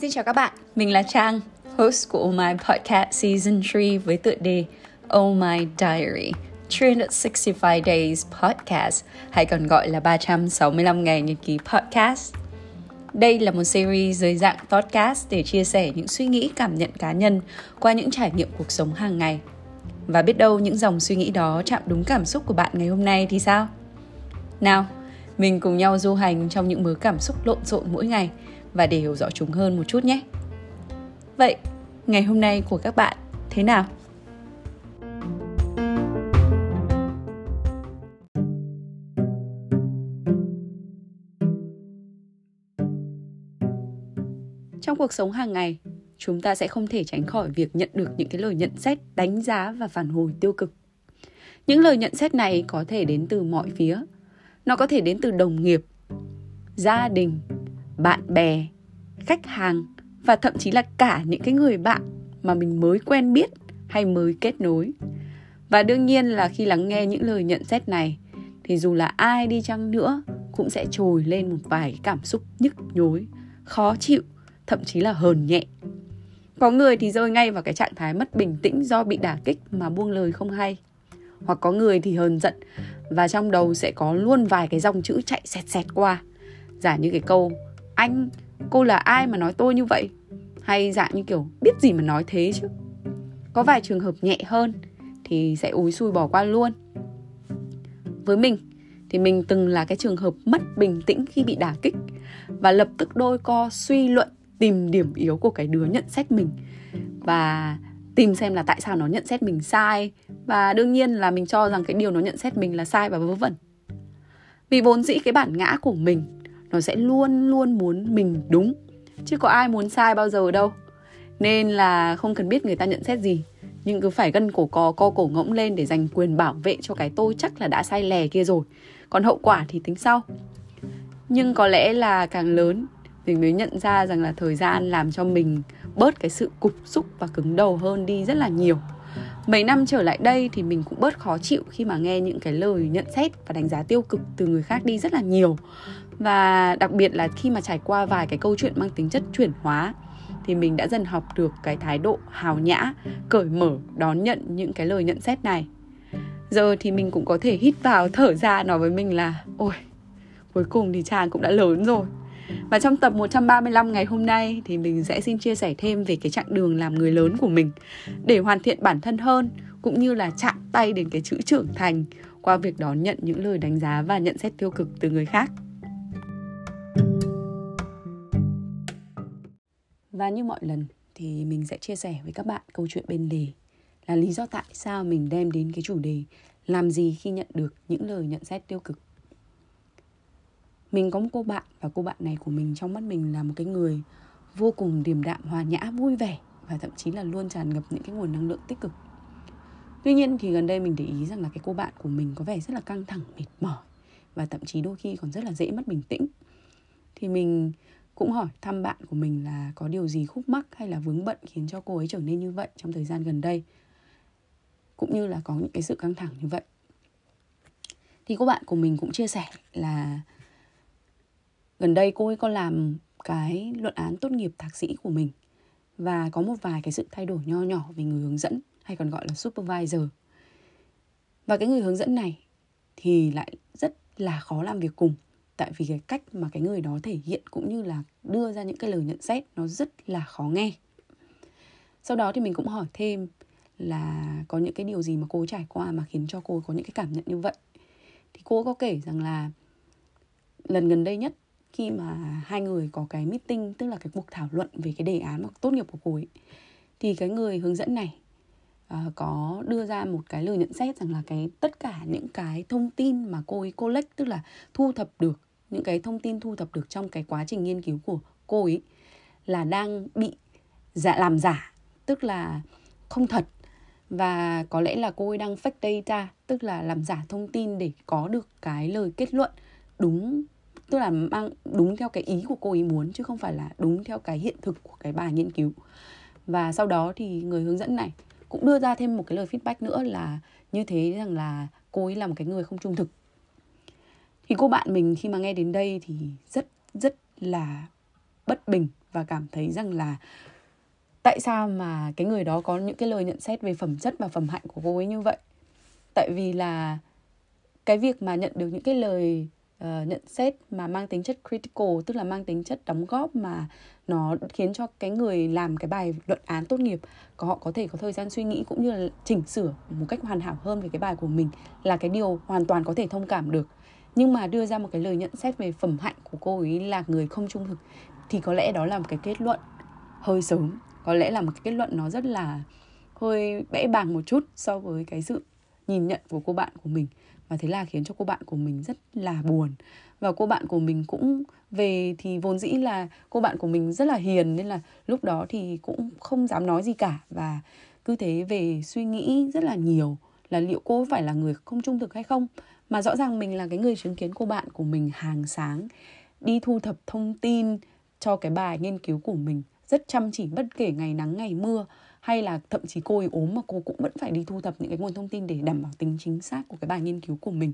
Xin chào các bạn, mình là Trang, host của Oh My Podcast Season 3 với tựa đề Oh My Diary 365 Days Podcast hay còn gọi là 365 ngày nhật ký podcast. Đây là một series dưới dạng podcast để chia sẻ những suy nghĩ cảm nhận cá nhân qua những trải nghiệm cuộc sống hàng ngày. Và biết đâu những dòng suy nghĩ đó chạm đúng cảm xúc của bạn ngày hôm nay thì sao? Nào, mình cùng nhau du hành trong những mớ cảm xúc lộn xộn mỗi ngày và để hiểu rõ chúng hơn một chút nhé. Vậy, ngày hôm nay của các bạn thế nào? Trong cuộc sống hàng ngày, chúng ta sẽ không thể tránh khỏi việc nhận được những cái lời nhận xét, đánh giá và phản hồi tiêu cực. Những lời nhận xét này có thể đến từ mọi phía. Nó có thể đến từ đồng nghiệp, gia đình, bạn bè, khách hàng và thậm chí là cả những cái người bạn mà mình mới quen biết hay mới kết nối. Và đương nhiên là khi lắng nghe những lời nhận xét này thì dù là ai đi chăng nữa cũng sẽ trồi lên một vài cảm xúc nhức nhối, khó chịu, thậm chí là hờn nhẹ. Có người thì rơi ngay vào cái trạng thái mất bình tĩnh do bị đả kích mà buông lời không hay. Hoặc có người thì hờn giận. Và trong đầu sẽ có luôn vài cái dòng chữ chạy xẹt xẹt qua. Giả như cái câu, anh, cô là ai mà nói tôi như vậy? Hay dạng như kiểu, biết gì mà nói thế chứ? Có vài trường hợp nhẹ hơn thì sẽ úi xui bỏ qua luôn. Với mình thì mình từng là cái trường hợp mất bình tĩnh khi bị đả kích và lập tức đôi co suy luận tìm điểm yếu của cái đứa nhận xét mình. Và tìm xem là tại sao nó nhận xét mình sai. Và đương nhiên là mình cho rằng cái điều nó nhận xét mình là sai và vớ vẩn. Vì vốn dĩ cái bản ngã của mình, nó sẽ luôn luôn muốn mình đúng. Chứ có ai muốn sai bao giờ đâu. Nên là không cần biết người ta nhận xét gì. Nhưng cứ phải gân cổ cò, co cổ ngỗng lên để giành quyền bảo vệ cho cái tôi chắc là đã sai lè kia rồi. Còn hậu quả thì tính sau. Nhưng có lẽ là càng lớn mình mới nhận ra rằng là thời gian làm cho mình bớt cái sự cục xúc và cứng đầu hơn đi rất là nhiều. Mấy năm trở lại đây thì mình cũng bớt khó chịu khi mà nghe những cái lời nhận xét và đánh giá tiêu cực từ người khác đi rất là nhiều. Và đặc biệt là khi mà trải qua vài cái câu chuyện mang tính chất chuyển hóa thì mình đã dần học được cái thái độ hào nhã cởi mở đón nhận những cái lời nhận xét này. Giờ thì mình cũng có thể hít vào thở ra nói với mình là ôi cuối cùng thì chàng cũng đã lớn rồi và trong tập 135 ngày hôm nay thì mình sẽ xin chia sẻ thêm về cái chặng đường làm người lớn của mình để hoàn thiện bản thân hơn, cũng như là chạm tay đến cái chữ trưởng thành qua việc đón nhận những lời đánh giá và nhận xét tiêu cực từ người khác. Và như mọi lần thì mình sẽ chia sẻ với các bạn câu chuyện bên lề là lý do tại sao mình đem đến cái chủ đề làm gì khi nhận được những lời nhận xét tiêu cực. Mình có một cô bạn và cô bạn này của mình trong mắt mình là một cái người vô cùng điềm đạm, hòa nhã, vui vẻ và thậm chí là luôn tràn ngập những cái nguồn năng lượng tích cực. Tuy nhiên thì gần đây mình để ý rằng là cái cô bạn của mình có vẻ rất là căng thẳng, mệt mỏi và thậm chí đôi khi còn rất là dễ mất bình tĩnh. Thì mình cũng hỏi thăm bạn của mình là có điều gì khúc mắc hay là vướng bận khiến cho cô ấy trở nên như vậy trong thời gian gần đây cũng như là có những cái sự căng thẳng như vậy thì cô bạn của mình cũng chia sẻ là gần đây cô ấy có làm cái luận án tốt nghiệp thạc sĩ của mình và có một vài cái sự thay đổi nho nhỏ về người hướng dẫn, hay còn gọi là supervisor. Và cái người hướng dẫn này thì lại rất là khó làm việc cùng, tại vì cái cách mà cái người đó thể hiện cũng như là đưa ra những cái lời nhận xét nó rất là khó nghe. Sau đó thì mình cũng hỏi thêm là có những cái điều gì mà cô trải qua mà khiến cho cô có những cái cảm nhận như vậy. Thì cô có kể rằng là lần gần đây nhất khi mà hai người có cái meeting tức là cái cuộc thảo luận về cái đề án tốt nghiệp của cô ấy thì cái người hướng dẫn này uh, có đưa ra một cái lời nhận xét rằng là cái tất cả những cái thông tin mà cô ấy collect tức là thu thập được những cái thông tin thu thập được trong cái quá trình nghiên cứu của cô ấy là đang bị giả làm giả tức là không thật. Và có lẽ là cô ấy đang fake data tức là làm giả thông tin để có được cái lời kết luận đúng tức là mang đúng theo cái ý của cô ấy muốn, chứ không phải là đúng theo cái hiện thực của cái bài nghiên cứu. Và sau đó thì người hướng dẫn này cũng đưa ra thêm một cái lời feedback nữa là như thế rằng là cô ấy là một cái người không trung thực. Thì cô bạn mình khi mà nghe đến đây thì rất rất là bất bình và cảm thấy rằng là tại sao mà cái người đó có những cái lời nhận xét về phẩm chất và phẩm hạnh của cô ấy như vậy? Tại vì là cái việc mà nhận được những cái lời uh, nhận xét mà mang tính chất critical tức là mang tính chất đóng góp mà nó khiến cho cái người làm cái bài luận án tốt nghiệp có họ có thể có thời gian suy nghĩ cũng như là chỉnh sửa một cách hoàn hảo hơn về cái bài của mình là cái điều hoàn toàn có thể thông cảm được. Nhưng mà đưa ra một cái lời nhận xét về phẩm hạnh của cô ấy là người không trung thực thì có lẽ đó là một cái kết luận hơi sớm. Có lẽ là một cái kết luận nó rất là hơi bẽ bàng một chút so với cái sự nhìn nhận của cô bạn của mình và thế là khiến cho cô bạn của mình rất là buồn. Và cô bạn của mình cũng về thì vốn dĩ là cô bạn của mình rất là hiền, nên là lúc đó thì cũng không dám nói gì cả. Và cứ thế về suy nghĩ rất là nhiều là liệu cô phải là người không trung thực hay không. Mà rõ ràng mình là cái người chứng kiến cô bạn của mình hàng sáng, đi thu thập thông tin cho cái bài nghiên cứu của mình, rất chăm chỉ, bất kể ngày nắng, ngày mưa hay là thậm chí cô ấy ốm mà cô cũng vẫn phải đi thu thập những cái nguồn thông tin để đảm bảo tính chính xác của cái bài nghiên cứu của mình.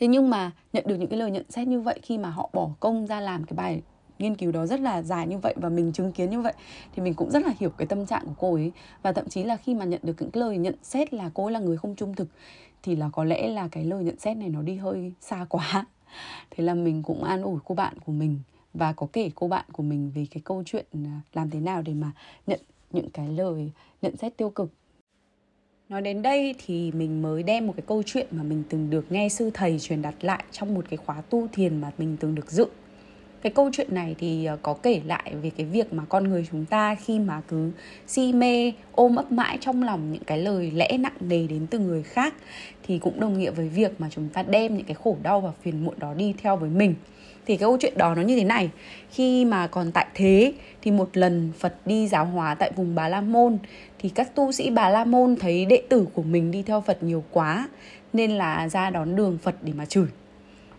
Thế nhưng mà nhận được những cái lời nhận xét như vậy, khi mà họ bỏ công ra làm cái bài nghiên cứu đó rất là dài như vậy và mình chứng kiến như vậy, thì mình cũng rất là hiểu cái tâm trạng của cô ấy. Và thậm chí là khi mà nhận được những cái lời nhận xét là cô ấy là người không trung thực, thì là có lẽ là cái lời nhận xét này nó đi hơi xa quá. Thế là mình cũng an ủi cô bạn của mình và có kể cô bạn của mình về cái câu chuyện à, làm thế nào để mà nhận những cái lời nhận xét tiêu cực Nói đến đây thì mình mới đem một cái câu chuyện mà mình từng được nghe sư thầy truyền đạt lại trong một cái khóa tu thiền mà mình từng được dự. Cái câu chuyện này thì ờ, có kể lại về cái việc mà con người chúng ta khi mà cứ si mê, ôm ấp mãi trong lòng những cái lời lẽ nặng nề đến từ người khác thì cũng đồng nghĩa với việc mà chúng ta đem những cái khổ đau và phiền muộn đó đi theo với mình. Thì cái câu chuyện đó nó như thế này khi mà còn tại thế thì một lần phật đi giáo hóa tại vùng bà la môn thì các tu sĩ bà la môn thấy đệ tử của mình đi theo phật nhiều quá nên là ra đón đường phật để mà chửi.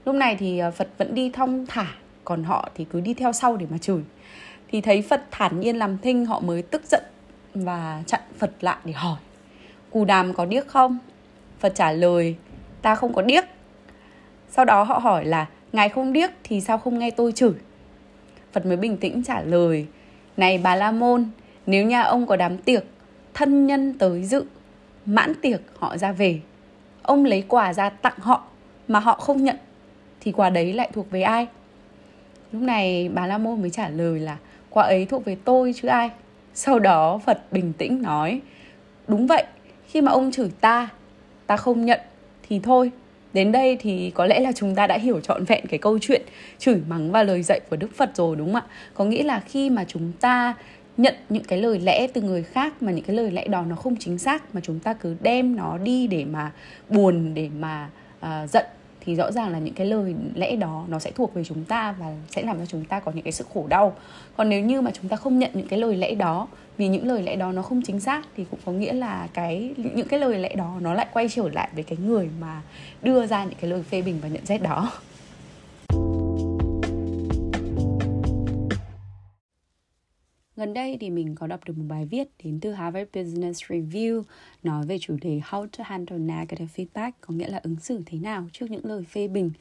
Lúc này thì ờ, phật vẫn đi thong thả còn họ thì cứ đi theo sau để mà chửi. Thì thấy phật thản nhiên làm thinh, họ mới tức giận và chặn phật lại để hỏi, cù đàm có điếc không? Phật trả lời, ta không có điếc. Sau đó họ hỏi là, Ngài không điếc thì sao không nghe tôi chửi? Phật mới bình tĩnh trả lời, Này bà La Môn, Nếu nhà ông có đám tiệc, Thân nhân tới dự, Mãn tiệc họ ra về. Ông lấy quà ra tặng họ Mà họ không nhận, Thì quà đấy lại thuộc về ai? Lúc này bà La Môn mới trả lời là quả ấy thuộc về tôi chứ ai Sau đó Phật bình tĩnh nói Đúng vậy Khi mà ông chửi ta Ta không nhận Thì thôi Đến đây thì có lẽ là chúng ta đã hiểu trọn vẹn cái câu chuyện chửi mắng và lời dạy của Đức Phật rồi đúng không ạ? Có nghĩa là khi mà chúng ta nhận những cái lời lẽ từ người khác mà những cái lời lẽ đó nó không chính xác mà chúng ta cứ đem nó đi để mà buồn để mà uh, giận thì rõ ràng là những cái lời lẽ đó nó sẽ thuộc về chúng ta và sẽ làm cho chúng ta có những cái sự khổ đau. Còn nếu như mà chúng ta không nhận những cái lời lẽ đó, vì những lời lẽ đó nó không chính xác thì cũng có nghĩa là cái, những cái lời lẽ đó nó lại quay trở lại với cái người mà đưa ra những cái lời phê bình và nhận xét đó. Gần đây thì mình có đọc được một bài viết đến từ Harvard Business Review nói về chủ đề How to handle negative feedback, có nghĩa là ứng xử thế nào trước những lời phê bình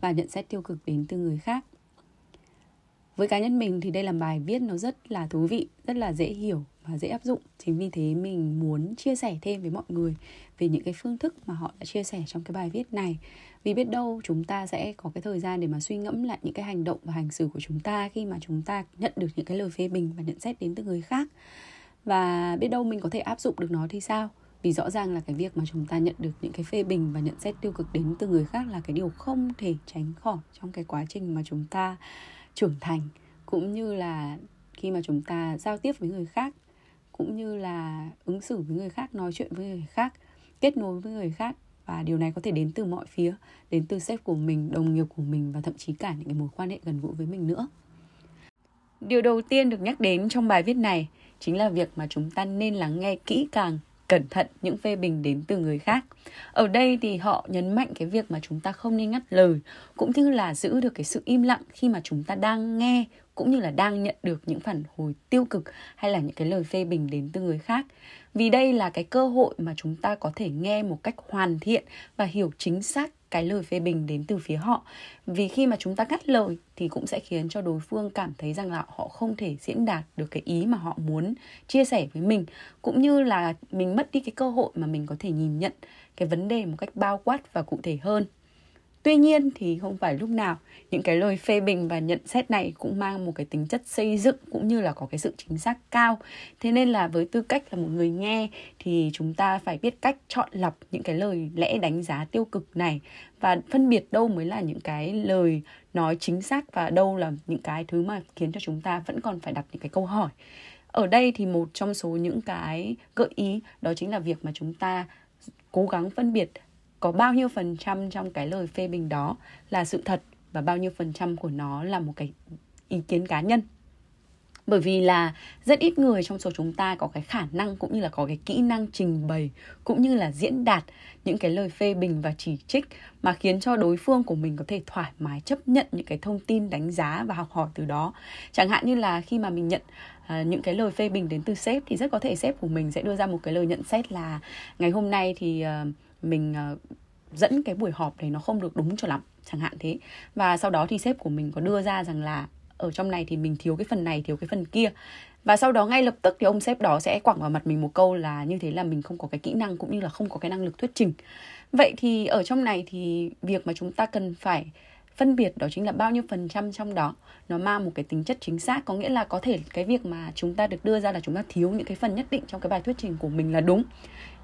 và nhận xét tiêu cực đến từ người khác. Với cá nhân mình thì đây là bài viết nó rất là thú vị, rất là dễ hiểu và dễ áp dụng. Chính vì thế mình muốn chia sẻ thêm với mọi người về những cái phương thức mà họ đã chia sẻ trong cái bài viết này. Vì biết đâu chúng ta sẽ có cái thời gian để mà suy ngẫm lại những cái hành động và hành xử của chúng ta khi mà chúng ta nhận được những cái lời phê bình và nhận xét đến từ người khác. Và biết đâu mình có thể áp dụng được nó thì sao? Vì rõ ràng là cái việc mà chúng ta nhận được những cái phê bình và nhận xét tiêu cực đến từ người khác là cái điều không thể tránh khỏi trong cái quá trình mà chúng ta trưởng thành. Cũng như là khi mà chúng ta giao tiếp với người khác cũng như là ứng xử với người khác, nói chuyện với người khác, kết nối với người khác và điều này có thể đến từ mọi phía, đến từ sếp của mình, đồng nghiệp của mình và thậm chí cả những cái mối quan hệ gần gũi với mình nữa điều đầu tiên được nhắc đến trong bài viết này chính là việc mà chúng ta nên lắng nghe kỹ càng, cẩn thận những phê bình đến từ người khác. Ở đây thì họ nhấn mạnh cái việc mà chúng ta không nên ngắt lời, cũng như là giữ được cái sự im lặng khi mà chúng ta đang nghe cũng như là đang nhận được những phản hồi tiêu cực hay là những cái lời phê bình đến từ người khác. Vì đây là cái cơ hội mà chúng ta có thể nghe một cách hoàn thiện và hiểu chính xác cái lời phê bình đến từ phía họ. Vì khi mà chúng ta cắt lời thì cũng sẽ khiến cho đối phương cảm thấy rằng là họ không thể diễn đạt được cái ý mà họ muốn chia sẻ với mình, cũng như là mình mất đi cái cơ hội mà mình có thể nhìn nhận cái vấn đề một cách bao quát và cụ thể hơn. Tuy nhiên thì không phải lúc nào, những cái lời phê bình và nhận xét này cũng mang một cái tính chất xây dựng cũng như là có cái sự chính xác cao. Thế nên là với tư cách là một người nghe thì chúng ta phải biết cách chọn lọc những cái lời lẽ đánh giá tiêu cực này và phân biệt đâu mới là những cái lời nói chính xác và đâu là những cái thứ mà khiến cho chúng ta vẫn còn phải đặt những cái câu hỏi. Ở đây thì một trong số những cái gợi ý đó chính là việc mà chúng ta cố gắng phân biệt có bao nhiêu phần trăm trong cái lời phê bình đó là sự thật và bao nhiêu phần trăm của nó là một cái ý kiến cá nhân? Bởi vì là rất ít người trong số chúng ta có cái khả năng cũng như là có cái kỹ năng trình bày cũng như là diễn đạt những cái lời phê bình và chỉ trích mà khiến cho đối phương của mình có thể thoải mái chấp nhận những cái thông tin đánh giá và học hỏi từ đó. Chẳng hạn như là khi mà mình nhận À, những cái lời phê bình đến từ sếp thì rất có thể sếp của mình sẽ đưa ra một cái lời nhận xét là ngày hôm nay thì uh, mình uh, dẫn cái buổi họp đấy nó không được đúng cho lắm chẳng hạn thế. Và sau đó thì sếp của mình có đưa ra rằng là ở trong này thì mình thiếu cái phần này thiếu cái phần kia. Và sau đó ngay lập tức thì ông sếp đó sẽ quẳng vào mặt mình một câu là như thế là mình không có cái kỹ năng cũng như là không có cái năng lực thuyết trình. Vậy thì ở trong này thì việc mà chúng ta cần phải phân biệt đó chính là bao nhiêu phần trăm trong đó nó mang một cái tính chất chính xác. Có nghĩa là có thể cái việc mà chúng ta được đưa ra là chúng ta thiếu những cái phần nhất định trong cái bài thuyết trình của mình là đúng.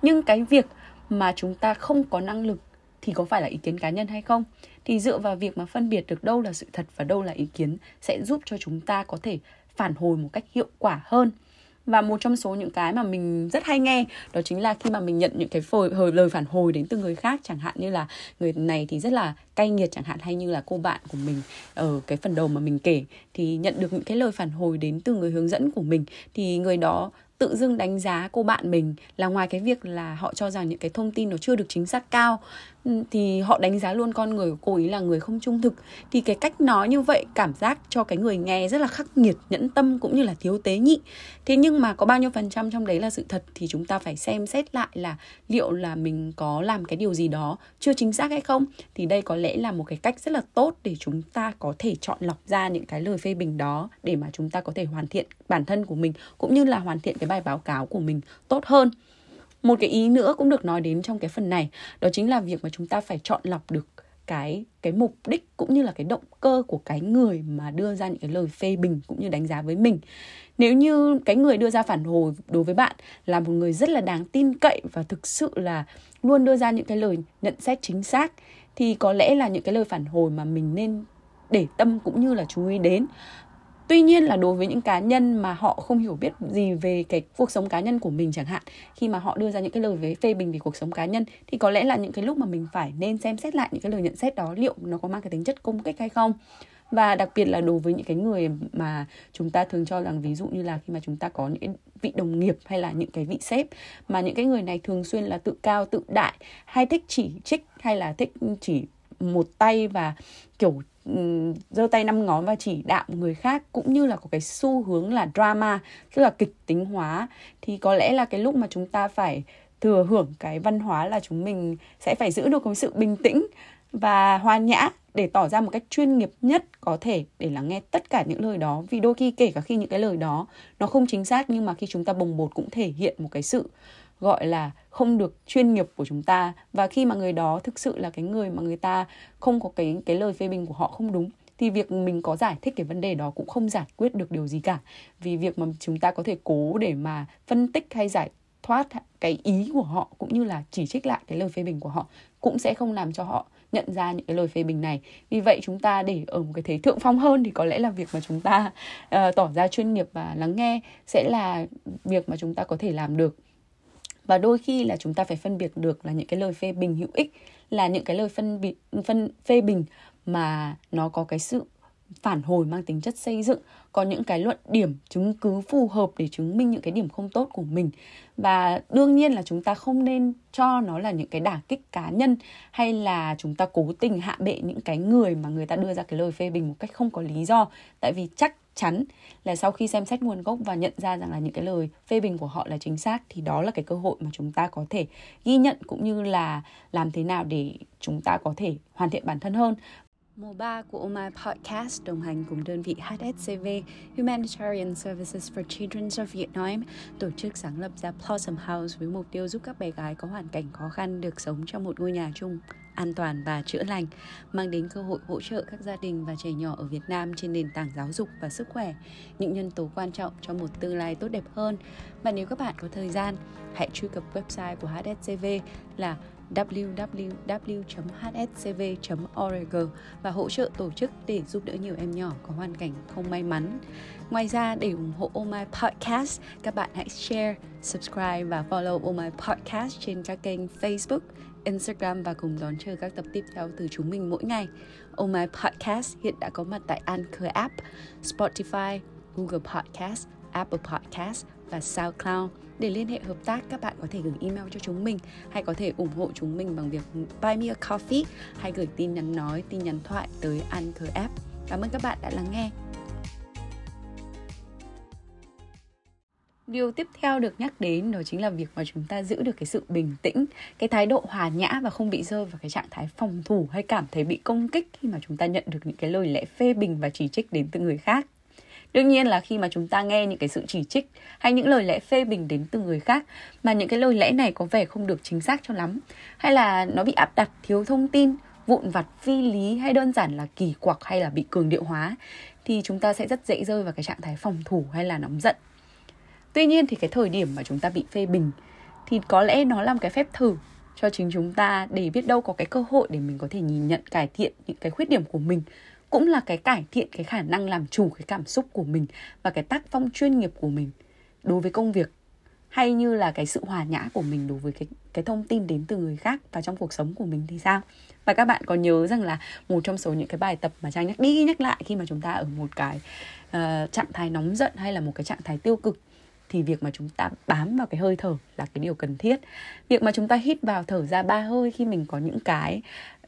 Nhưng cái việc mà chúng ta không có năng lực thì có phải là ý kiến cá nhân hay không? Thì dựa vào việc mà phân biệt được đâu là sự thật và đâu là ý kiến sẽ giúp cho chúng ta có thể phản hồi một cách hiệu quả hơn. Và một trong số những cái mà mình rất hay nghe đó chính là khi mà mình nhận những cái phổi hồi, lời phản hồi đến từ người khác, chẳng hạn như là người này thì rất là cay nghiệt chẳng hạn, hay như là cô bạn của mình ở cái phần đầu mà mình kể, thì nhận được những cái lời phản hồi đến từ người hướng dẫn của mình, thì người đó tự dưng đánh giá cô bạn mình là ngoài cái việc là họ cho rằng những cái thông tin nó chưa được chính xác cao thì họ đánh giá luôn con người của cô ấy là người không trung thực. Thì cái cách nói như vậy, cảm giác cho cái người nghe rất là khắc nghiệt, nhẫn tâm cũng như là thiếu tế nhị. Thế nhưng mà có bao nhiêu phần trăm trong đấy là sự thật thì chúng ta phải xem xét lại là liệu là mình có làm cái điều gì đó chưa chính xác hay không. Thì đây có lẽ là một cái cách rất là tốt để chúng ta có thể chọn lọc ra những cái lời phê bình đó để mà chúng ta có thể hoàn thiện bản thân của mình, cũng như là hoàn thiện cái bài báo cáo của mình tốt hơn một cái ý nữa cũng được nói đến trong cái phần này, đó chính là việc mà chúng ta phải chọn lọc được cái cái mục đích cũng như là cái động cơ của cái người mà đưa ra những cái lời phê bình cũng như đánh giá với mình. Nếu như cái người đưa ra phản hồi đối với bạn là một người rất là đáng tin cậy và thực sự là luôn đưa ra những cái lời nhận xét chính xác, thì có lẽ là những cái lời phản hồi mà mình nên để tâm cũng như là chú ý đến tuy nhiên là đối với những cá nhân mà họ không hiểu biết gì về cái cuộc sống cá nhân của mình chẳng hạn, khi mà họ đưa ra những cái lời về phê bình về cuộc sống cá nhân, thì có lẽ là những cái lúc mà mình phải nên xem xét lại những cái lời nhận xét đó liệu nó có mang cái tính chất công kích hay không. Và đặc biệt là đối với những cái người mà chúng ta thường cho rằng ví dụ như là khi mà chúng ta có những vị đồng nghiệp hay là những cái vị sếp, mà những cái người này thường xuyên là tự cao, tự đại, hay thích chỉ trích, hay là thích chỉ một tay và, kiểu Ừ, giơ tay năm ngón và chỉ đạo người khác cũng như là có cái xu hướng là drama, tức là kịch tính hóa. Thì có lẽ là cái lúc mà chúng ta phải thừa hưởng cái văn hóa là chúng mình sẽ phải giữ được cái sự bình tĩnh và hòa nhã để tỏ ra một cách chuyên nghiệp nhất có thể để lắng nghe tất cả những lời đó. Vì đôi khi kể cả khi những cái lời đó nó không chính xác nhưng mà khi chúng ta bồng bột cũng thể hiện một cái sự gọi là không được chuyên nghiệp của chúng ta. Và khi mà người đó thực sự là cái người mà người ta không có cái cái lời phê bình của họ không đúng thì việc mình có giải thích cái vấn đề đó cũng không giải quyết được điều gì cả. Vì việc mà chúng ta có thể cố để mà phân tích hay giải thoát cái ý của họ cũng như là chỉ trích lại cái lời phê bình của họ cũng sẽ không làm cho họ nhận ra những cái lời phê bình này. Vì vậy chúng ta để ở một cái thế thượng phong hơn thì có lẽ là việc mà chúng ta uh, tỏ ra chuyên nghiệp và lắng nghe sẽ là việc mà chúng ta có thể làm được và đôi khi là chúng ta phải phân biệt được là những cái lời phê bình hữu ích là những cái lời phân biệt phân phê bình mà nó có cái sự phản hồi mang tính chất xây dựng, có những cái luận điểm chứng cứ phù hợp để chứng minh những cái điểm không tốt của mình. Và đương nhiên là chúng ta không nên cho nó là những cái đả kích cá nhân hay là chúng ta cố tình hạ bệ những cái người mà người ta đưa ra cái lời phê bình một cách không có lý do. Tại vì chắc chắn là sau khi xem xét nguồn gốc và nhận ra rằng là những cái lời phê bình của họ là chính xác, thì đó là cái cơ hội mà chúng ta có thể ghi nhận cũng như là làm thế nào để chúng ta có thể hoàn thiện bản thân hơn. Mùa 3 của Oh My Podcast đồng hành cùng đơn vị HSCV Humanitarian Services for Children of Vietnam tổ chức sáng lập ra Blossom House với mục tiêu giúp các bé gái có hoàn cảnh khó khăn được sống trong một ngôi nhà chung an toàn và chữa lành, mang đến cơ hội hỗ trợ các gia đình và trẻ nhỏ ở Việt Nam trên nền tảng giáo dục và sức khỏe, những nhân tố quan trọng cho một tương lai tốt đẹp hơn. Và nếu các bạn có thời gian, hãy truy cập website của HSCV là www.hscv.org và hỗ trợ tổ chức để giúp đỡ nhiều em nhỏ có hoàn cảnh không may mắn. Ngoài ra, để ủng hộ Oh My Podcast, các bạn hãy share, subscribe và follow Oh My Podcast trên các kênh Facebook, Instagram và cùng đón chờ các tập tiếp theo từ chúng mình mỗi ngày. Oh My Podcast hiện đã có mặt tại Anchor App, Spotify, Google Podcast, Apple Podcast và SoundCloud. Để liên hệ hợp tác, các bạn có thể gửi email cho chúng mình hay có thể ủng hộ chúng mình bằng việc buy me a coffee hay gửi tin nhắn nói, tin nhắn thoại tới Anchor App. Cảm ơn các bạn đã lắng nghe. Điều tiếp theo được nhắc đến đó chính là việc mà chúng ta giữ được cái sự bình tĩnh, cái thái độ hòa nhã và không bị rơi vào cái trạng thái phòng thủ hay cảm thấy bị công kích khi mà chúng ta nhận được những cái lời lẽ phê bình và chỉ trích đến từ người khác đương nhiên là khi mà chúng ta nghe những cái sự chỉ trích hay những lời lẽ phê bình đến từ người khác, mà những cái lời lẽ này có vẻ không được chính xác cho lắm. Hay là nó bị áp đặt, thiếu thông tin, vụn vặt, phi lý hay đơn giản là kỳ quặc hay là bị cường điệu hóa, thì chúng ta sẽ rất dễ rơi vào cái trạng thái phòng thủ hay là nóng giận. Tuy nhiên thì cái thời điểm mà chúng ta bị phê bình thì có lẽ nó là một cái phép thử cho chính chúng ta để biết đâu có cái cơ hội để mình có thể nhìn nhận, cải thiện những cái khuyết điểm của mình cũng là cái cải thiện cái khả năng làm chủ cái cảm xúc của mình và cái tác phong chuyên nghiệp của mình đối với công việc hay như là cái sự hòa nhã của mình đối với cái cái thông tin đến từ người khác và trong cuộc sống của mình thì sao? Và các bạn có nhớ rằng là một trong số những cái bài tập mà trang nhắc đi nhắc lại khi mà chúng ta ở một cái uh, trạng thái nóng giận hay là một cái trạng thái tiêu cực thì việc mà chúng ta bám vào cái hơi thở là cái điều cần thiết. Việc mà chúng ta hít vào thở ra ba hơi khi mình có những cái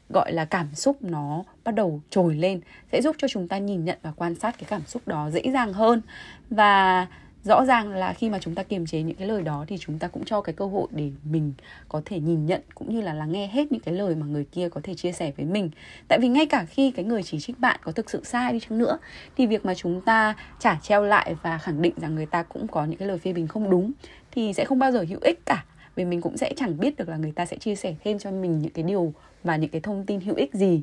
gọi là cảm xúc nó bắt đầu trồi lên, sẽ giúp cho chúng ta nhìn nhận và quan sát cái cảm xúc đó dễ dàng hơn. Và rõ ràng là khi mà chúng ta kiềm chế những cái lời đó thì chúng ta cũng cho cái cơ hội để mình có thể nhìn nhận cũng như là lắng nghe hết những cái lời mà người kia có thể chia sẻ với mình. Tại vì ngay cả khi cái người chỉ trích bạn có thực sự sai đi chăng nữa, thì việc mà chúng ta trả treo lại và khẳng định rằng người ta cũng có những cái lời phê bình không đúng thì sẽ không bao giờ hữu ích cả vì mình cũng sẽ chẳng biết được là người ta sẽ chia sẻ thêm cho mình những cái điều và những cái thông tin hữu ích gì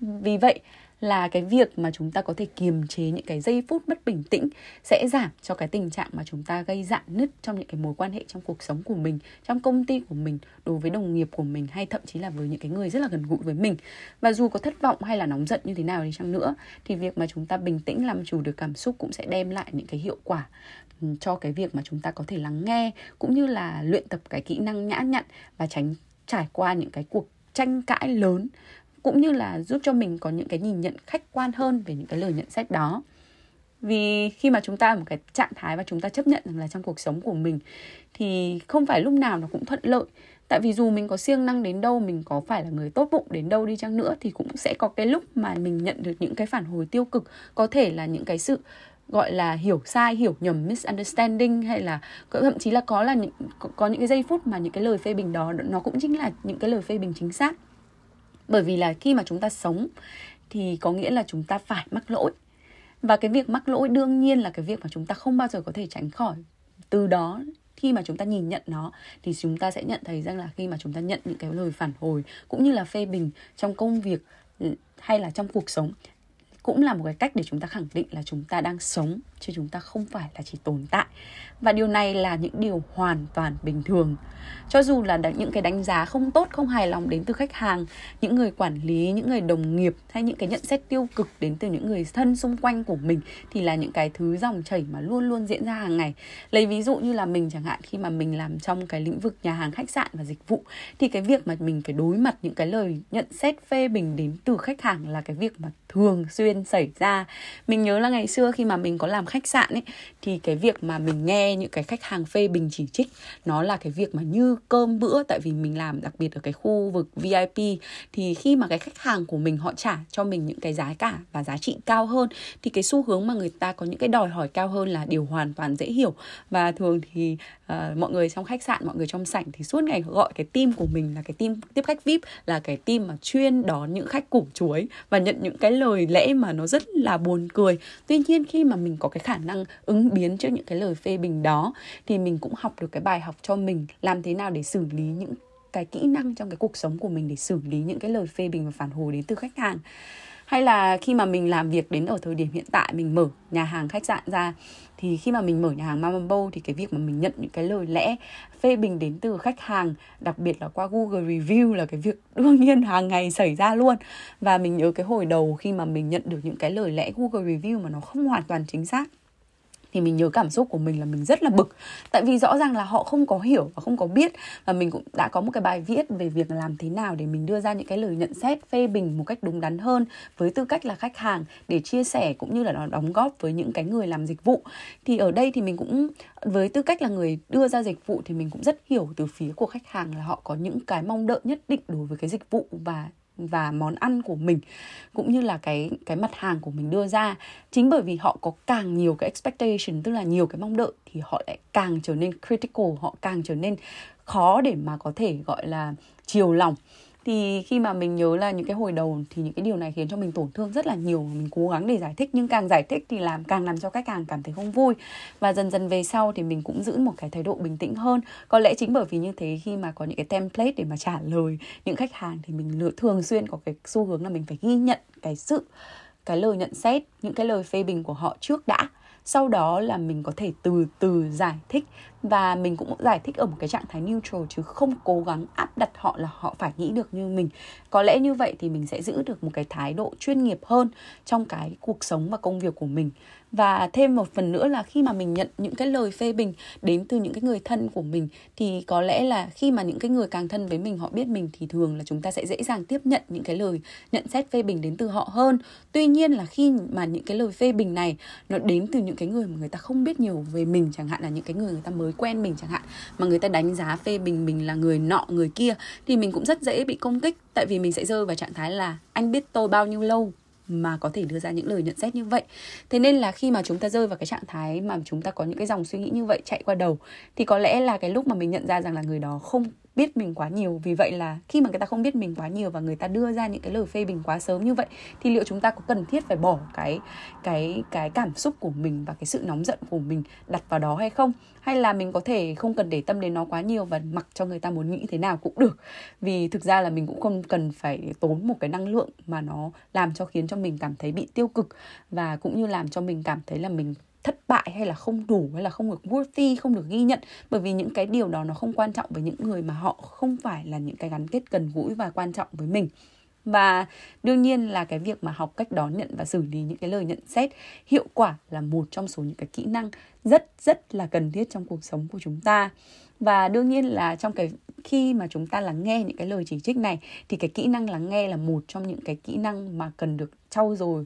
vì vậy là cái việc mà chúng ta có thể kiềm chế những cái giây phút mất bình tĩnh sẽ giảm cho cái tình trạng mà chúng ta gây dạn nứt trong những cái mối quan hệ trong cuộc sống của mình, trong công ty của mình, đối với đồng nghiệp của mình hay thậm chí là với những cái người rất là gần gũi với mình. Và dù có thất vọng hay là nóng giận như thế nào đi chăng nữa thì việc mà chúng ta bình tĩnh làm chủ được cảm xúc cũng sẽ đem lại những cái hiệu quả cho cái việc mà chúng ta có thể lắng nghe, cũng như là luyện tập cái kỹ năng nhã nhặn và tránh trải qua những cái cuộc tranh cãi lớn, cũng như là giúp cho mình có những cái nhìn nhận khách quan hơn về những cái lời nhận xét đó. Vì khi mà chúng ta ở một cái trạng thái và chúng ta chấp nhận rằng là trong cuộc sống của mình, thì không phải lúc nào nó cũng thuận lợi. Tại vì dù mình có siêng năng đến đâu, mình có phải là người tốt bụng đến đâu đi chăng nữa, thì cũng sẽ có cái lúc mà mình nhận được những cái phản hồi tiêu cực. Có thể là những cái sự gọi là hiểu sai, hiểu nhầm, misunderstanding hay là thậm chí là có là những có những cái giây phút mà những cái lời phê bình đó, nó cũng chính là những cái lời phê bình chính xác. Bởi vì là khi mà chúng ta sống thì có nghĩa là chúng ta phải mắc lỗi. Và cái việc mắc lỗi đương nhiên là cái việc mà chúng ta không bao giờ có thể tránh khỏi. Từ đó, khi mà chúng ta nhìn nhận nó, thì chúng ta sẽ nhận thấy rằng là khi mà chúng ta nhận những cái lời phản hồi cũng như là phê bình trong công việc ừ, hay là trong cuộc sống cũng là một cái cách để chúng ta khẳng định là chúng ta đang sống, chứ chúng ta không phải là chỉ tồn tại. Và điều này là những điều hoàn toàn bình thường. Cho dù là những cái đánh giá không tốt, không hài lòng đến từ khách hàng, những người quản lý, những người đồng nghiệp hay những cái nhận xét tiêu cực đến từ những người thân xung quanh của mình thì là những cái thứ dòng chảy mà luôn luôn diễn ra hàng ngày. Lấy ví dụ như là mình chẳng hạn, khi mà mình làm trong cái lĩnh vực nhà hàng, khách sạn và dịch vụ, thì cái việc mà mình phải đối mặt những cái lời nhận xét phê bình đến từ khách hàng là cái việc mà thường xuyên xuyên xảy ra. Mình nhớ là ngày xưa khi mà mình có làm khách sạn ấy thì cái việc mà mình nghe những cái khách hàng phê bình chỉ trích nó là cái việc mà như cơm bữa tại vì mình làm đặc biệt ở cái khu vực VIP thì khi mà cái khách hàng của mình họ trả cho mình những cái giá cả và giá trị cao hơn thì cái xu hướng mà người ta có những cái đòi hỏi cao hơn là điều hoàn toàn dễ hiểu. Và thường thì uh, mọi người trong khách sạn mọi người trong sảnh thì suốt ngày gọi cái team của mình là cái team tiếp khách vip là cái team mà chuyên đón những khách củ chuối và nhận những cái lời lẽ mà nó rất là buồn cười. Tuy nhiên, khi mà mình có cái khả năng ứng biến trước những cái lời phê bình đó, thì mình cũng học được cái bài học cho mình làm thế nào để xử lý những cái kỹ năng trong cái cuộc sống của mình, để xử lý những cái lời phê bình và phản hồi đến từ khách hàng hay là khi mà mình làm việc đến ở thời điểm hiện tại, mình mở nhà hàng khách sạn ra, thì khi mà mình mở nhà hàng Mamambo thì cái việc mà mình nhận những cái lời lẽ phê bình đến từ khách hàng, đặc biệt là qua Google review là cái việc đương nhiên hàng ngày xảy ra luôn. Và mình nhớ cái hồi đầu khi mà mình nhận được những cái lời lẽ Google review mà nó không hoàn toàn chính xác thì mình nhớ cảm xúc của mình là mình rất là bực. Tại vì rõ ràng là họ không có hiểu và không có biết và mình cũng đã có một cái bài viết về việc làm thế nào để mình đưa ra những cái lời nhận xét phê bình một cách đúng đắn hơn với tư cách là khách hàng để chia sẻ cũng như là nó đóng góp với những cái người làm dịch vụ. Thì ở đây thì mình cũng, với tư cách là người đưa ra dịch vụ thì mình cũng rất hiểu từ phía của khách hàng là họ có những cái mong đợi nhất định đối với cái dịch vụ và và món ăn của mình, cũng như là cái cái mặt hàng của mình đưa ra. Chính bởi vì họ có càng nhiều cái expectation, tức là nhiều cái mong đợi, thì họ lại càng trở nên critical, họ càng trở nên khó để mà có thể gọi là chiều lòng thì khi mà mình nhớ là những cái hồi đầu thì những cái điều này khiến cho mình tổn thương rất là nhiều mình cố gắng để giải thích. Nhưng càng giải thích thì làm, càng làm cho khách hàng cảm thấy không vui. Và dần dần về sau thì mình cũng giữ một cái thái độ bình tĩnh hơn. Có lẽ chính bởi vì như thế khi mà có những cái template để mà trả lời những khách hàng thì mình lựa thường xuyên có cái xu hướng là mình phải ghi nhận cái sự, cái lời nhận xét, những cái lời phê bình của họ trước đã sau đó là mình có thể từ từ giải thích và mình cũng giải thích ở một cái trạng thái neutral chứ không cố gắng áp đặt họ là họ phải nghĩ được như mình. Có lẽ như vậy thì mình sẽ giữ được một cái thái độ chuyên nghiệp hơn trong cái cuộc sống và công việc của mình và thêm một phần nữa là khi mà mình nhận những cái lời phê bình đến từ những cái người thân của mình, thì có lẽ là khi mà những cái người càng thân với mình, họ biết mình, thì thường là chúng ta sẽ dễ dàng tiếp nhận những cái lời nhận xét phê bình đến từ họ hơn. Tuy nhiên là khi mà những cái lời phê bình này nó đến từ những cái người mà người ta không biết nhiều về mình, chẳng hạn là những cái người người ta mới quen mình chẳng hạn, mà người ta đánh giá phê bình mình là người nọ, người kia, thì mình cũng rất dễ bị công kích. Tại vì mình sẽ rơi vào trạng thái là anh biết tôi bao nhiêu lâu mà có thể đưa ra những lời nhận xét như vậy. Thế nên là khi mà chúng ta rơi vào cái trạng thái mà chúng ta có những cái dòng suy nghĩ như vậy chạy qua đầu, thì có lẽ là cái lúc mà mình nhận ra rằng là người đó không biết mình quá nhiều. Vì vậy là khi mà người ta không biết mình quá nhiều và người ta đưa ra những cái lời phê bình quá sớm như vậy, thì liệu chúng ta có cần thiết phải bỏ cái cái cái cảm xúc của mình và cái sự nóng giận của mình đặt vào đó hay không? Hay là mình có thể không cần để tâm đến nó quá nhiều và mặc cho người ta muốn nghĩ thế nào cũng được? Vì thực ra là mình cũng không cần phải tốn một cái năng lượng mà nó làm cho khiến cho mình cảm thấy bị tiêu cực và cũng như làm cho mình cảm thấy là mình thất bại hay là không đủ hay là không được worthy, không được ghi nhận? Bởi vì những cái điều đó nó không quan trọng với những người mà họ không phải là những cái gắn kết gần gũi và quan trọng với mình. Và đương nhiên là cái việc mà học cách đón nhận và xử lý những cái lời nhận xét hiệu quả là một trong số những cái kỹ năng rất rất là cần thiết trong cuộc sống của chúng ta. Và đương nhiên là trong cái khi mà chúng ta lắng nghe những cái lời chỉ trích này, thì cái kỹ năng lắng nghe là một trong những cái kỹ năng mà cần được trau dồi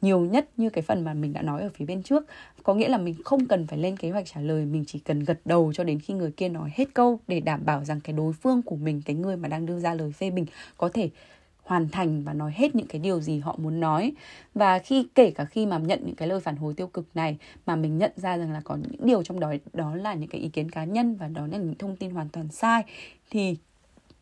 nhiều nhất như cái phần mà mình đã nói ở phía bên trước. Có nghĩa là mình không cần phải lên kế hoạch trả lời, mình chỉ cần gật đầu cho đến khi người kia nói hết câu để đảm bảo rằng cái đối phương của mình, cái người mà đang đưa ra lời phê bình có thể hoàn thành và nói hết những cái điều gì họ muốn nói. Và khi, kể cả khi mà nhận những cái lời phản hồi tiêu cực này, mà mình nhận ra rằng là có những điều trong đó đó là những cái ý kiến cá nhân và đó là những thông tin hoàn toàn sai, thì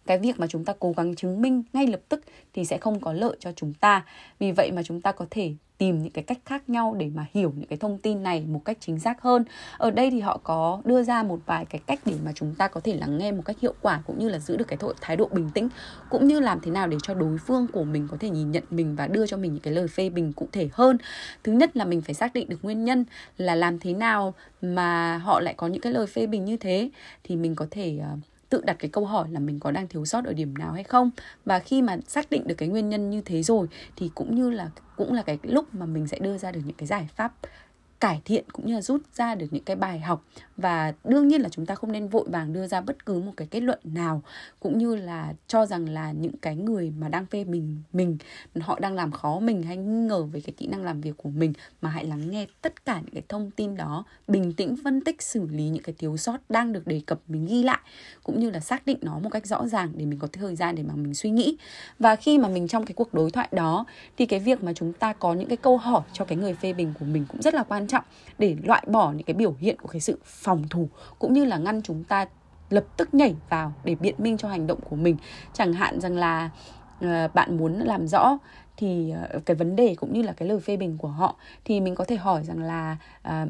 cái việc mà chúng ta cố gắng chứng minh ngay lập tức thì sẽ không có lợi cho chúng ta. Vì vậy mà chúng ta có thể tìm những cái cách khác nhau để mà hiểu những cái thông tin này một cách chính xác hơn. Ở đây thì họ có đưa ra một vài cái cách để mà chúng ta có thể lắng nghe một cách hiệu quả cũng như là giữ được cái thái độ bình tĩnh cũng như làm thế nào để cho đối phương của mình có thể nhìn nhận mình và đưa cho mình những cái lời phê bình cụ thể hơn. Thứ nhất là mình phải xác định được nguyên nhân là làm thế nào mà họ lại có những cái lời phê bình như thế thì mình có thể uh, tự đặt cái câu hỏi là mình có đang thiếu sót ở điểm nào hay không? Và khi mà xác định được cái nguyên nhân như thế rồi thì cũng như là, cũng là cái lúc mà mình sẽ đưa ra được những cái giải pháp cải thiện cũng như là rút ra được những cái bài học. Và đương nhiên là chúng ta không nên vội vàng đưa ra bất cứ một cái kết luận nào, cũng như là cho rằng là những cái người mà đang phê bình mình, họ đang làm khó mình hay nghi ngờ về cái kỹ năng làm việc của mình, mà hãy lắng nghe tất cả những cái thông tin đó, bình tĩnh phân tích xử lý những cái thiếu sót đang được đề cập mình ghi lại, cũng như là xác định nó một cách rõ ràng để mình có thời gian để mà mình suy nghĩ. Và khi mà mình trong cái cuộc đối thoại đó, thì cái việc mà chúng ta có những cái câu hỏi cho cái người phê bình của mình cũng rất là quan trọng để loại bỏ những cái biểu hiện của cái sự phòng thủ cũng như là ngăn chúng ta lập tức nhảy vào để biện minh cho hành động của mình. Chẳng hạn rằng là ờ, bạn muốn làm rõ thì ờ, cái vấn đề cũng như là cái lời phê bình của họ thì mình có thể hỏi rằng là uh,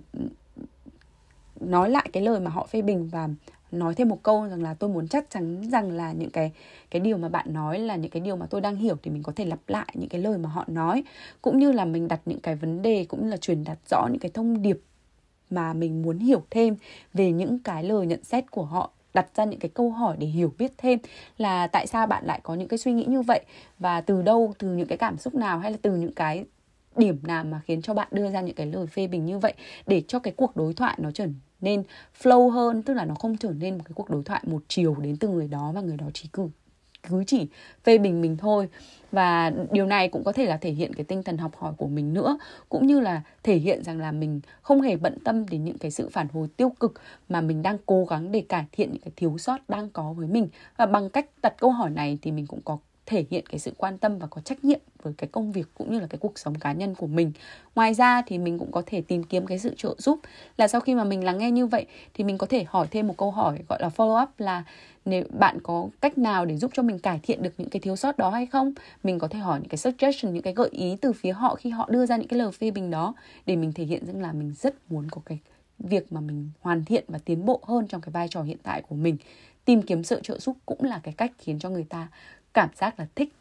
nói lại cái lời mà họ phê bình và nói thêm một câu rằng là tôi muốn chắc chắn rằng là những cái cái điều mà bạn nói là những cái điều mà tôi đang hiểu thì mình có thể lặp lại những cái lời mà họ nói cũng như là mình đặt những cái vấn đề cũng như là truyền đạt rõ những cái thông điệp mà mình muốn hiểu thêm về những cái lời nhận xét của họ đặt ra những cái câu hỏi để hiểu biết thêm là tại sao bạn lại có những cái suy nghĩ như vậy và từ đâu từ những cái cảm xúc nào hay là từ những cái điểm nào mà khiến cho bạn đưa ra những cái lời phê bình như vậy để cho cái cuộc đối thoại nó trở nên flow hơn, tức là nó không trở nên một cái cuộc đối thoại một chiều đến từ người đó và người đó chỉ cứ cứ chỉ phê bình mình thôi. Và điều này cũng có thể là thể hiện cái tinh thần học hỏi của mình nữa, cũng như là thể hiện rằng là mình không hề bận tâm đến những cái sự phản hồi tiêu cực mà mình đang cố gắng để cải thiện những cái thiếu sót đang có với mình. Và bằng cách đặt câu hỏi này thì mình cũng có thể hiện cái sự quan tâm và có trách nhiệm với cái công việc cũng như là cái cuộc sống cá nhân của mình. Ngoài ra thì mình cũng có thể tìm kiếm cái sự trợ giúp. Là sau khi mà mình lắng nghe như vậy thì mình có thể hỏi thêm một câu hỏi gọi là follow up là nếu bạn có cách nào để giúp cho mình cải thiện được những cái thiếu sót đó hay không? Mình có thể hỏi những cái suggestion, những cái gợi ý từ phía họ khi họ đưa ra những cái lời phê bình đó để mình thể hiện rằng là mình rất muốn có cái việc mà mình hoàn thiện và tiến bộ hơn trong cái vai trò hiện tại của mình. Tìm kiếm sự trợ giúp cũng là cái cách khiến cho người ta cảm giác là thích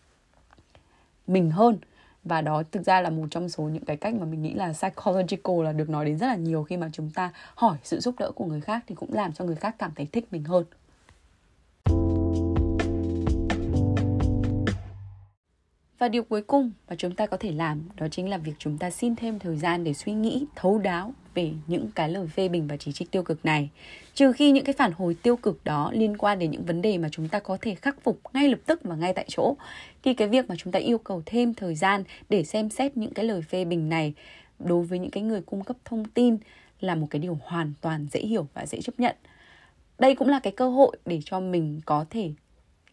mình hơn. Và đó thực ra là một trong số những cái cách mà mình nghĩ là psychological là được nói đến rất là nhiều khi mà chúng ta hỏi sự giúp đỡ của người khác thì cũng làm cho người khác cảm thấy thích mình hơn. Và điều cuối cùng mà chúng ta có thể làm đó chính là việc chúng ta xin thêm thời gian để suy nghĩ, thấu đáo về những cái lời phê bình và chỉ trích tiêu cực này. Trừ khi những cái phản hồi tiêu cực đó liên quan đến những vấn đề mà chúng ta có thể khắc phục ngay lập tức và ngay tại chỗ, thì cái việc mà chúng ta yêu cầu thêm thời gian để xem xét những cái lời phê bình này đối với những cái người cung cấp thông tin là một cái điều hoàn toàn dễ hiểu và dễ chấp nhận. Đây cũng là cái cơ hội để cho mình có thể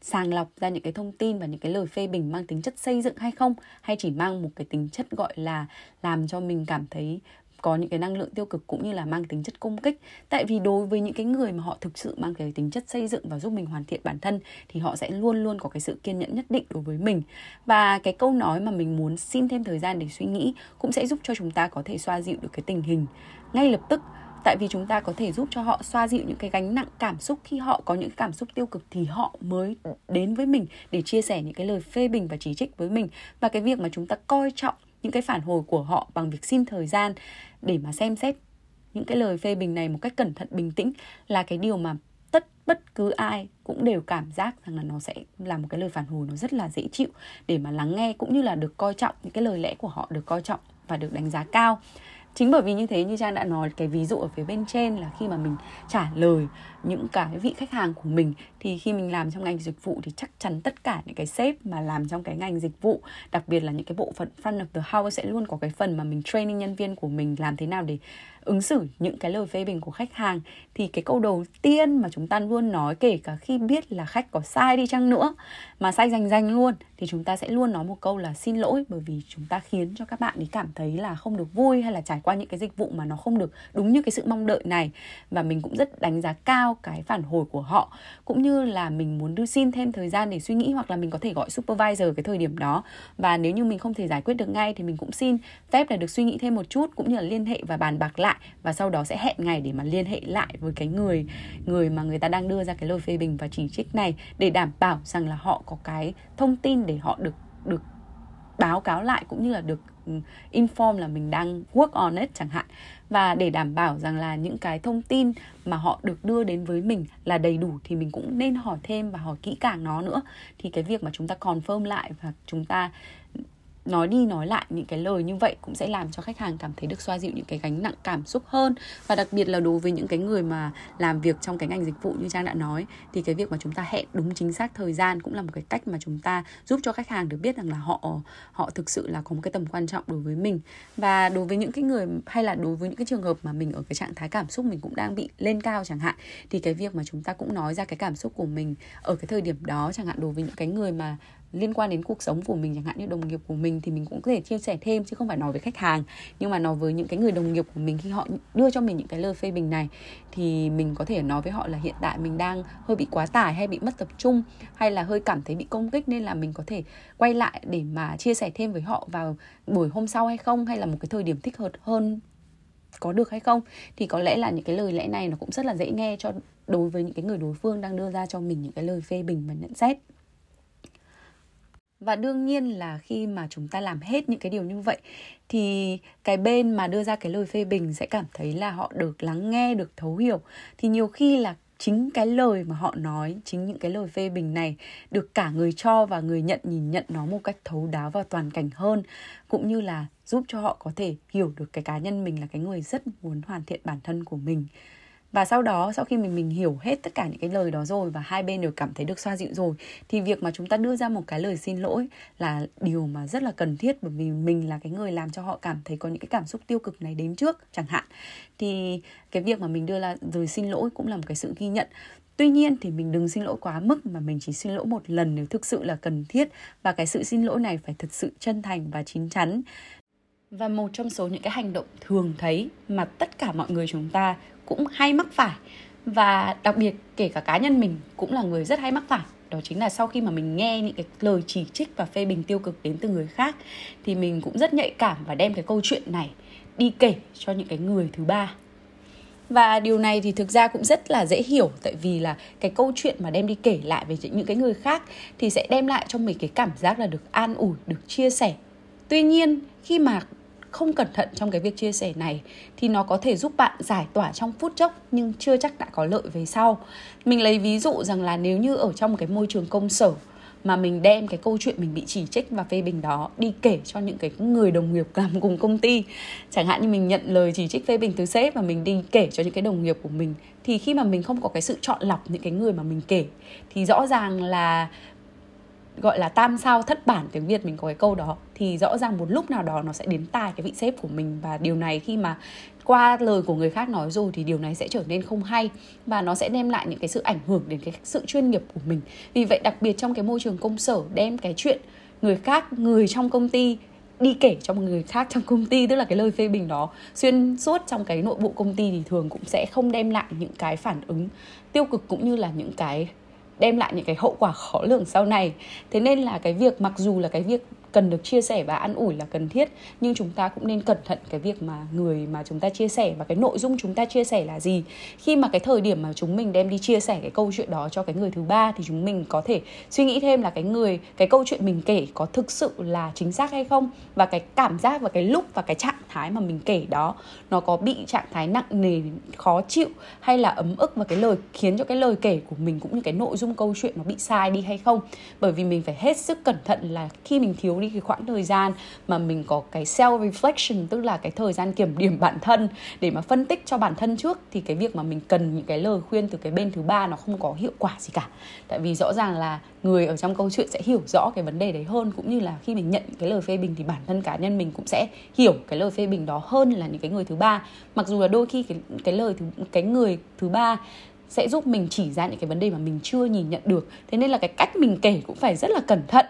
sàng lọc ra những cái thông tin và những cái lời phê bình mang tính chất xây dựng hay không? Hay chỉ mang một cái tính chất gọi là làm cho mình cảm thấy có những cái năng lượng tiêu cực cũng như là mang tính chất công kích? Tại vì đối với những cái người mà họ thực sự mang cái tính chất xây dựng và giúp mình hoàn thiện bản thân thì họ sẽ luôn luôn có cái sự kiên nhẫn nhất định đối với mình. Và cái câu nói mà mình muốn xin thêm thời gian để suy nghĩ cũng sẽ giúp cho chúng ta có thể xoa dịu được cái tình hình. Ngay lập tức tại vì chúng ta có thể giúp cho họ xoa dịu những cái gánh nặng cảm xúc khi họ có những cảm xúc tiêu cực thì họ mới đến với mình để chia sẻ những cái lời phê bình và chỉ trích với mình. Và cái việc mà chúng ta coi trọng những cái phản hồi của họ bằng việc xin thời gian để mà xem xét những cái lời phê bình này một cách cẩn thận, bình tĩnh là cái điều mà tất, bất cứ ai cũng đều cảm giác rằng là nó sẽ là một cái lời phản hồi nó rất là dễ chịu để mà lắng nghe cũng như là được coi trọng những cái lời lẽ của họ, được coi trọng và được đánh giá cao chính bởi vì như thế như trang đã nói, cái ví dụ ở phía bên trên là khi mà mình trả lời những cái vị khách hàng của mình, thì khi mình làm trong ngành dịch vụ thì chắc chắn tất cả những cái sếp mà làm trong cái ngành dịch vụ, đặc biệt là những cái bộ phận front of the house sẽ luôn có cái phần mà mình training nhân viên của mình làm thế nào để ứng xử những cái lời phê bình của khách hàng, thì cái câu đầu tiên mà chúng ta luôn nói, kể cả khi biết là khách có sai đi chăng nữa, mà sai rành rành luôn, thì chúng ta sẽ luôn nói một câu là xin lỗi, bởi vì chúng ta khiến cho các bạn ấy cảm thấy là không được vui hay là trải qua những cái dịch vụ mà nó không được đúng như cái sự mong đợi này. Và mình cũng rất đánh giá cao cái phản hồi của họ, cũng như là mình muốn đưa xin thêm thời gian để suy nghĩ hoặc là mình có thể gọi supervisor cái thời điểm đó. Và nếu như mình không thể giải quyết được ngay thì mình cũng xin phép là được suy nghĩ thêm một chút, cũng như là liên hệ và bàn bạc lại và sau đó sẽ hẹn ngày để mà liên hệ lại với cái người người mà người ta đang đưa ra cái lời phê bình và chỉ trích này để đảm bảo rằng là họ có cái thông tin để họ được được báo cáo lại cũng như là được ừ, inform là mình đang work on it chẳng hạn. Và để đảm bảo rằng là những cái thông tin mà họ được đưa đến với mình là đầy đủ thì mình cũng nên hỏi thêm và hỏi kỹ càng nó nữa. Thì cái việc mà chúng ta confirm lại và chúng ta nói đi nói lại những cái lời như vậy cũng sẽ làm cho khách hàng cảm thấy được xoa dịu những cái gánh nặng cảm xúc hơn. Và đặc biệt là đối với những cái người mà làm việc trong cái ngành dịch vụ như trang đã nói, thì cái việc mà chúng ta hẹn đúng chính xác thời gian cũng là một cái cách mà chúng ta giúp cho khách hàng được biết rằng là họ họ thực sự là có một cái tầm quan trọng đối với mình. Và đối với những cái người, hay là đối với những cái trường hợp mà mình ở cái trạng thái cảm xúc mình cũng đang bị lên cao chẳng hạn, thì cái việc mà chúng ta cũng nói ra cái cảm xúc của mình ở cái thời điểm đó chẳng hạn, đối với những cái người mà liên quan đến cuộc sống của mình, chẳng hạn như đồng nghiệp của mình thì mình cũng có thể chia sẻ thêm, chứ không phải nói với khách hàng. Nhưng mà nói với những cái người đồng nghiệp của mình khi họ đưa cho mình những cái lời phê bình này, thì mình có thể nói với họ là hiện tại mình đang hơi bị quá tải hay bị mất tập trung, hay là hơi cảm thấy bị công kích, nên là mình có thể quay lại để mà chia sẻ thêm với họ vào buổi hôm sau hay không, hay là một cái thời điểm thích hợp hơn có được hay không. Thì có lẽ là những cái lời lẽ này nó cũng rất là dễ nghe cho đối với những cái người đối phương đang đưa ra cho mình những cái lời phê bình và nhận xét và đương nhiên là khi mà chúng ta làm hết những cái điều như vậy, thì cái bên mà đưa ra cái lời phê bình sẽ cảm thấy là họ được lắng nghe, được thấu hiểu. Thì nhiều khi là chính cái lời mà họ nói, chính những cái lời phê bình này được cả người cho và người nhận nhìn nhận nó một cách thấu đáo và toàn cảnh hơn, cũng như là giúp cho họ có thể hiểu được cái cá nhân mình là cái người rất muốn hoàn thiện bản thân của mình và sau đó, sau khi mình mình hiểu hết tất cả những cái lời đó rồi và hai bên đều cảm thấy được xoa dịu rồi, thì việc mà chúng ta đưa ra một cái lời xin lỗi là điều mà rất là cần thiết bởi vì mình là cái người làm cho họ cảm thấy có những cái cảm xúc tiêu cực này đến trước chẳng hạn thì cái việc mà mình đưa ra lời xin lỗi cũng là một cái sự ghi nhận Tuy nhiên thì mình đừng xin lỗi quá mức mà mình chỉ xin lỗi một lần nếu thực sự là cần thiết và cái sự xin lỗi này phải thật sự chân thành và chín chắn. Và một trong số những cái hành động thường thấy mà tất cả mọi người chúng ta cũng hay mắc phải. Và đặc biệt kể cả cá nhân mình cũng là người rất hay mắc phải. Đó chính là sau khi mà mình nghe những cái lời chỉ trích và phê bình tiêu cực đến từ người khác, thì mình cũng rất nhạy cảm và đem cái câu chuyện này đi kể cho những cái người thứ ba. Và điều này thì thực ra cũng rất là dễ hiểu, tại vì là cái câu chuyện mà đem đi kể lại về những cái người khác thì sẽ đem lại cho mình cái cảm giác là được an ủi, được chia sẻ. Tuy nhiên, khi mà không cẩn thận trong cái việc chia sẻ này thì nó có thể giúp bạn giải tỏa trong phút chốc nhưng chưa chắc đã có lợi về sau. Mình lấy ví dụ rằng là nếu như ở trong một cái môi trường công sở mà mình đem cái câu chuyện mình bị chỉ trích và phê bình đó đi kể cho những cái người đồng nghiệp làm cùng công ty, chẳng hạn như mình nhận lời chỉ trích phê bình từ sếp và mình đi kể cho những cái đồng nghiệp của mình, thì khi mà mình không có cái sự chọn lọc những cái người mà mình kể thì rõ ràng là gọi là tam sao thất bản tiếng Việt mình có cái câu đó, thì rõ ràng một lúc nào đó nó sẽ đến tai cái vị sếp của mình. Và điều này khi mà qua lời của người khác nói rồi thì điều này sẽ trở nên không hay và nó sẽ đem lại những cái sự ảnh hưởng đến cái sự chuyên nghiệp của mình. Vì vậy, đặc biệt trong cái môi trường công sở, đem cái chuyện người khác, người trong công ty đi kể cho một người khác trong công ty, tức là cái lời phê bình đó xuyên suốt trong cái nội bộ công ty thì thường cũng sẽ không đem lại những cái phản ứng tiêu cực cũng như là những cái đem lại những cái hậu quả khó lường sau này. Thế nên là cái việc, mặc dù là cái việc cần được chia sẻ và ăn ủi là cần thiết. Nhưng chúng ta cũng nên cẩn thận cái việc mà người mà chúng ta chia sẻ và cái nội dung chúng ta chia sẻ là gì. Khi mà cái thời điểm mà chúng mình đem đi chia sẻ cái câu chuyện đó cho cái người thứ ba thì chúng mình có thể suy nghĩ thêm là cái người, cái câu chuyện mình kể có thực sự là chính xác hay không? Và cái cảm giác và cái lúc và cái trạng thái mà mình kể đó, nó có bị trạng thái nặng nề, khó chịu hay là ấm ức? Và cái lời khiến cho cái lời kể của mình cũng như cái nội dung câu chuyện nó bị sai đi hay không? Bởi vì mình phải hết sức cẩn thận là khi mình thiếu đi cái khoảng thời gian mà mình có cái self reflection, tức là cái thời gian kiểm điểm bản thân để mà phân tích cho bản thân trước, thì cái việc mà mình cần những cái lời khuyên từ cái bên thứ ba nó không có hiệu quả gì cả. Tại vì rõ ràng là người ở trong câu chuyện sẽ hiểu rõ cái vấn đề đấy hơn, cũng như là khi mình nhận cái lời phê bình thì bản thân cá nhân mình cũng sẽ hiểu cái lời phê bình đó hơn là những cái người thứ ba. Mặc dù là đôi khi cái cái lời thứ, cái người thứ ba sẽ giúp mình chỉ ra những cái vấn đề mà mình chưa nhìn nhận được. Thế nên là cái cách mình kể cũng phải rất là cẩn thận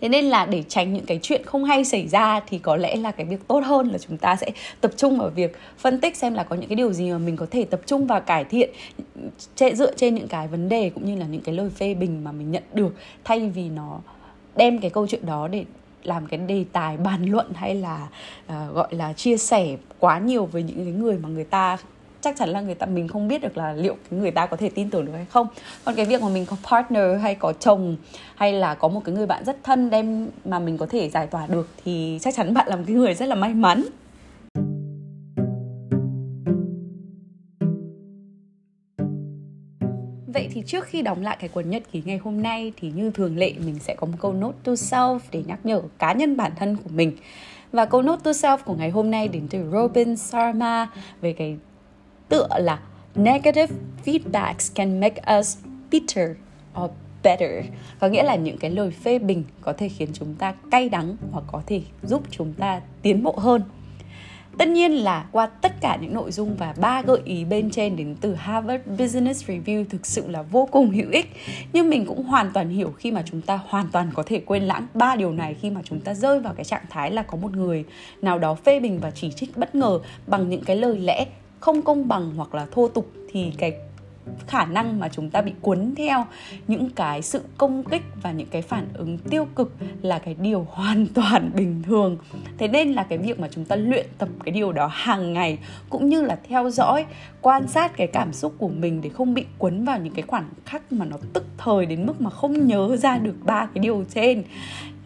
thế nên là để tránh những cái chuyện không hay xảy ra thì có lẽ là cái việc tốt hơn là chúng ta sẽ tập trung vào việc phân tích xem là có những cái điều gì mà mình có thể tập trung và cải thiện dựa trên những cái vấn đề cũng như là những cái lời phê bình mà mình nhận được thay vì nó đem cái câu chuyện đó để làm cái đề tài bàn luận hay là uh, gọi là chia sẻ quá nhiều với những cái người mà người ta chắc chắn là người ta, mình không biết được là liệu người ta có thể tin tưởng được hay không còn cái việc mà mình có partner hay có chồng hay là có một cái người bạn rất thân đem mà mình có thể giải tỏa được thì chắc chắn bạn là một cái người rất là may mắn Vậy thì trước khi đóng lại cái cuốn nhật ký ngày hôm nay thì như thường lệ mình sẽ có một câu note to self để nhắc nhở cá nhân bản thân của mình. Và câu note to self của ngày hôm nay đến từ Robin Sharma về cái tựa là Negative feedbacks can make us bitter or better có nghĩa là những cái lời phê bình có thể khiến chúng ta cay đắng hoặc có thể giúp chúng ta tiến bộ hơn Tất nhiên là qua tất cả những nội dung và ba gợi ý bên trên đến từ Harvard Business Review thực sự là vô cùng hữu ích. Nhưng mình cũng hoàn toàn hiểu khi mà chúng ta hoàn toàn có thể quên lãng ba điều này khi mà chúng ta rơi vào cái trạng thái là có một người nào đó phê bình và chỉ trích bất ngờ bằng những cái lời lẽ không công bằng hoặc là thô tục thì cái khả năng mà chúng ta bị cuốn theo những cái sự công kích và những cái phản ứng tiêu cực là cái điều hoàn toàn bình thường. Thế nên là cái việc mà chúng ta luyện tập cái điều đó hàng ngày cũng như là theo dõi quan sát cái cảm xúc của mình để không bị cuốn vào những cái khoảnh khắc mà nó tức thời đến mức mà không nhớ ra được ba cái điều trên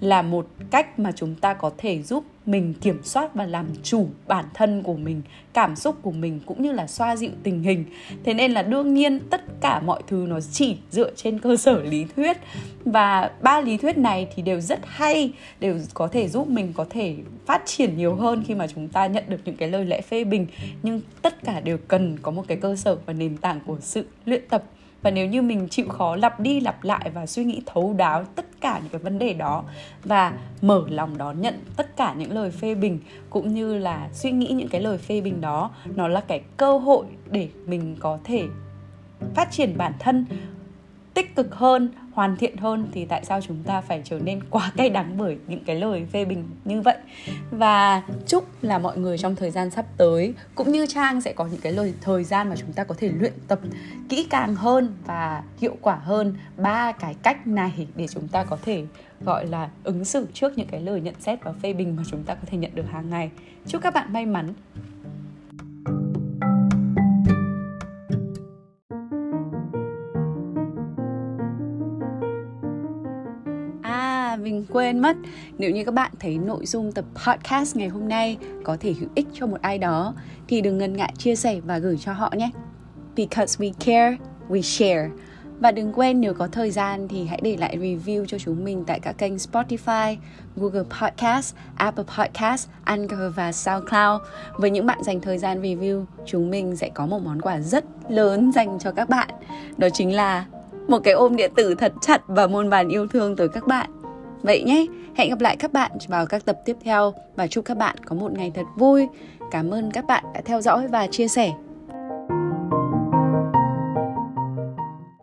là một cách mà chúng ta có thể giúp mình kiểm soát và làm chủ bản thân của mình, cảm xúc của mình cũng như là xoa dịu tình hình. Thế nên là đương nhiên tất cả mọi thứ nó chỉ dựa trên cơ sở lý thuyết. Và ba lý thuyết này thì đều rất hay, đều có thể giúp mình có thể phát triển nhiều hơn khi mà chúng ta nhận được những cái lời lẽ phê bình. Nhưng tất cả đều cần có một cái cơ sở và nền tảng của sự luyện tập và nếu như mình chịu khó lặp đi lặp lại và suy nghĩ thấu đáo tất cả những cái vấn đề đó và mở lòng đón nhận tất cả những lời phê bình, cũng như là suy nghĩ những cái lời phê bình đó, nó là cái cơ hội để mình có thể phát triển bản thân tích cực hơn hoàn thiện hơn thì tại sao chúng ta phải trở nên quá cay đắng bởi những cái lời phê bình như vậy? Và chúc là mọi người trong thời gian sắp tới cũng như trang sẽ có những cái lời, thời gian mà chúng ta có thể luyện tập kỹ càng hơn và hiệu quả hơn ba cái cách này để chúng ta có thể gọi là ứng xử trước những cái lời nhận xét và phê bình mà chúng ta có thể nhận được hàng ngày. Chúc các bạn may mắn! Mình quên mất nếu như các bạn thấy nội dung tập podcast ngày hôm nay có thể hữu ích cho một ai đó thì đừng ngần ngại chia sẻ và gửi cho họ nhé because we care we share và đừng quên nếu có thời gian thì hãy để lại review cho chúng mình tại các kênh Spotify, Google Podcast, Apple Podcast, Anchor và SoundCloud. Với những bạn dành thời gian review, chúng mình sẽ có một món quà rất lớn dành cho các bạn. Đó chính là một cái ôm điện tử thật chặt và muôn vàn yêu thương tới các bạn. Vậy nhé, hẹn gặp lại các bạn vào các tập tiếp theo và chúc các bạn có một ngày thật vui. Cảm ơn các bạn đã theo dõi và chia sẻ.